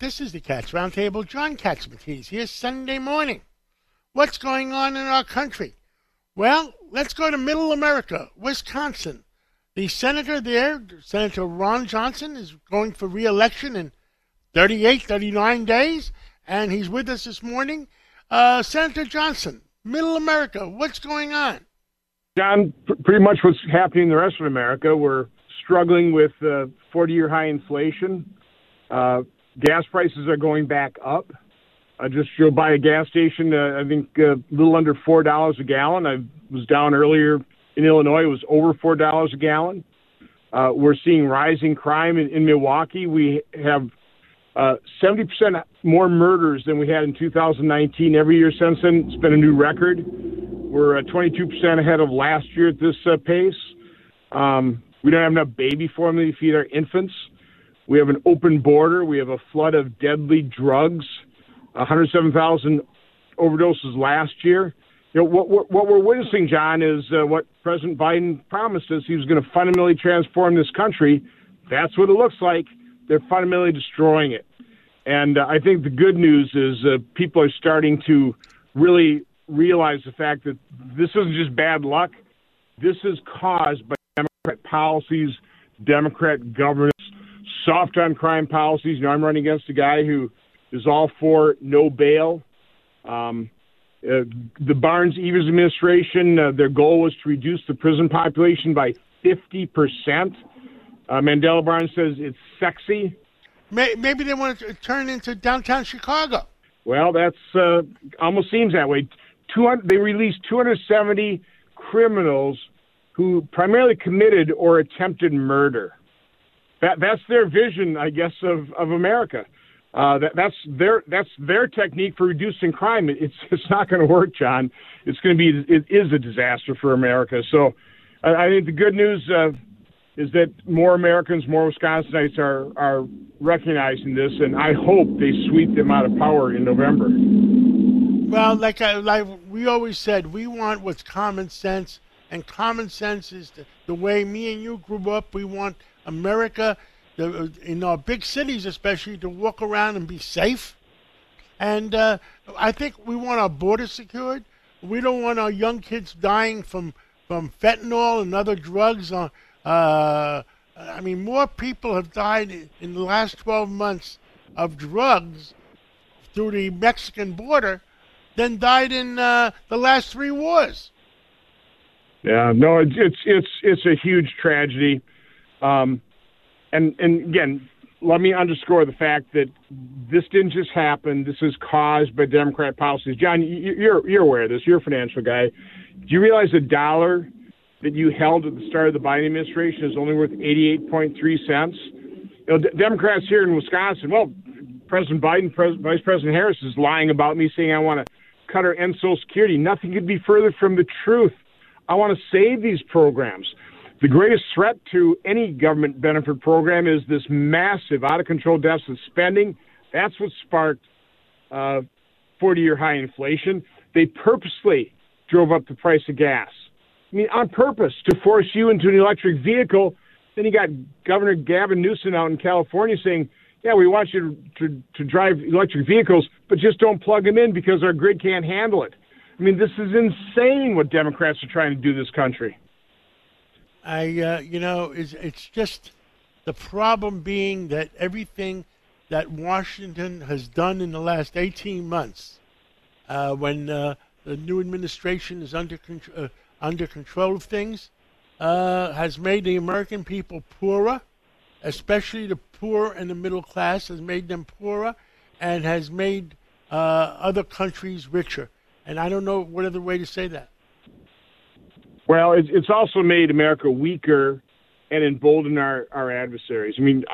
This is the Cats Roundtable. John Catsimatidis here Sunday morning. What's going on in our country? Well, let's go to Middle America, Wisconsin. The senator there, Senator Ron Johnson, is going for re-election in 38, 39 days, and he's with us this morning. Uh, Senator Johnson, Middle America, what's going on? John, pr- pretty much what's happening in the rest of America. We're struggling with 40-year high inflation. Uh, gas prices are going back up. I just drove by a gas station, uh, I think uh, a little under $4 a gallon. I was down earlier in Illinois, it was over $4 a gallon. Uh, we're seeing rising crime in, in Milwaukee. We have uh, 70% more murders than we had in 2019. Every year since then, it's been a new record. We're uh, 22% ahead of last year at this uh, pace. Um, we don't have enough baby formula to feed our infants. We have an open border. We have a flood of deadly drugs. 107,000 overdoses last year. You know what, what, what we're witnessing, John, is uh, what President Biden promised us. He was going to fundamentally transform this country. That's what it looks like. They're fundamentally destroying it. And uh, I think the good news is uh, people are starting to really realize the fact that this isn't just bad luck. This is caused by Democrat policies, Democrat governance, soft on crime policies. You know, I'm running against a guy who is all for no bail. Um, uh, the Barnes Evers administration, uh, their goal was to reduce the prison population by 50%. Uh, Mandela Barnes says it's sexy. Maybe they want to turn into downtown Chicago. Well, that's uh, almost seems that way. 200, they released 270 criminals who primarily committed or attempted murder. That, that's their vision, I guess, of, of America. Uh, that, that's their that's their technique for reducing crime. It's it's not going to work, John. It's going to be it is a disaster for America. So, I, I think the good news uh, is that more Americans, more Wisconsinites are are recognizing this, and I hope they sweep them out of power in November. Well, like I, like we always said, we want what's common sense, and common sense is the, the way me and you grew up. We want America the, in our big cities, especially, to walk around and be safe. And uh, I think we want our borders secured. We don't want our young kids dying from from fentanyl and other drugs. Uh, uh, I mean, more people have died in the last 12 months of drugs through the Mexican border than died in uh, the last three wars. Yeah, no, it's it's it's, it's a huge tragedy. Um, and and again, let me underscore the fact that this didn't just happen. This is caused by Democrat policies. John, you're you're aware of this. You're a financial guy. Do you realize a dollar that you held at the start of the Biden administration is only worth 88.3 cents? You know, D- Democrats here in Wisconsin. Well, President Biden, Pres- Vice President Harris is lying about me, saying I want to cut or end Social Security. Nothing could be further from the truth. I want to save these programs. The greatest threat to any government benefit program is this massive, out of control deficit spending. That's what sparked 40 uh, year high inflation. They purposely drove up the price of gas. I mean, on purpose to force you into an electric vehicle. Then you got Governor Gavin Newsom out in California saying, yeah, we want you to, to, to drive electric vehicles, but just don't plug them in because our grid can't handle it. I mean, this is insane what Democrats are trying to do this country. I, uh, you know, it's, it's just the problem being that everything that Washington has done in the last 18 months, uh, when uh, the new administration is under, con- uh, under control of things, uh, has made the American people poorer, especially the poor and the middle class, has made them poorer, and has made uh, other countries richer. And I don't know what other way to say that. Well, it's also made America weaker and emboldened our, our adversaries. I mean,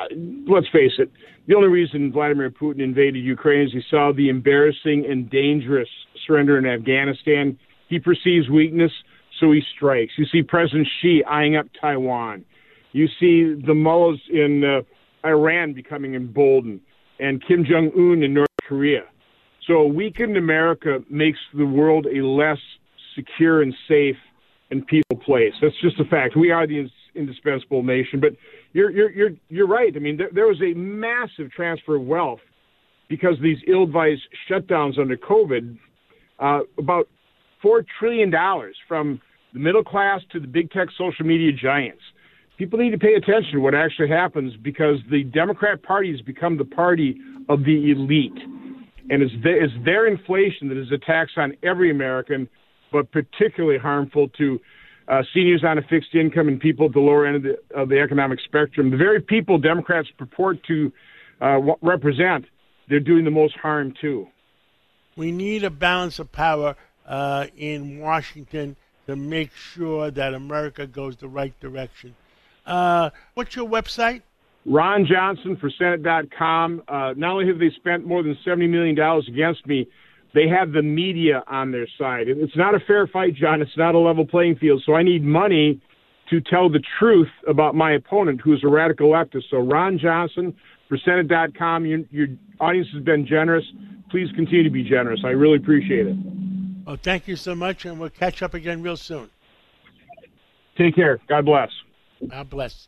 let's face it, the only reason Vladimir Putin invaded Ukraine is he saw the embarrassing and dangerous surrender in Afghanistan. He perceives weakness, so he strikes. You see President Xi eyeing up Taiwan. You see the mullahs in uh, Iran becoming emboldened, and Kim Jong un in North Korea. So a weakened America makes the world a less secure and safe and peaceful place. That's just a fact. We are the indispensable nation. But you're you're you're you're right. I mean, there, there was a massive transfer of wealth because these ill-advised shutdowns under COVID, uh, about four trillion dollars from the middle class to the big tech social media giants. People need to pay attention to what actually happens because the Democrat Party has become the party of the elite. And it's, the, it's their inflation that is a tax on every American, but particularly harmful to uh, seniors on a fixed income and people at the lower end of the, of the economic spectrum. The very people Democrats purport to uh, represent, they're doing the most harm to. We need a balance of power uh, in Washington to make sure that America goes the right direction. Uh, what's your website? Ron Johnson for Senate.com. Uh, not only have they spent more than $70 million against me, they have the media on their side. It's not a fair fight, John. It's not a level playing field. So I need money to tell the truth about my opponent, who is a radical leftist. So Ron Johnson for Senate.com. Your, your audience has been generous. Please continue to be generous. I really appreciate it. Well, thank you so much, and we'll catch up again real soon. Take care. God bless. God bless.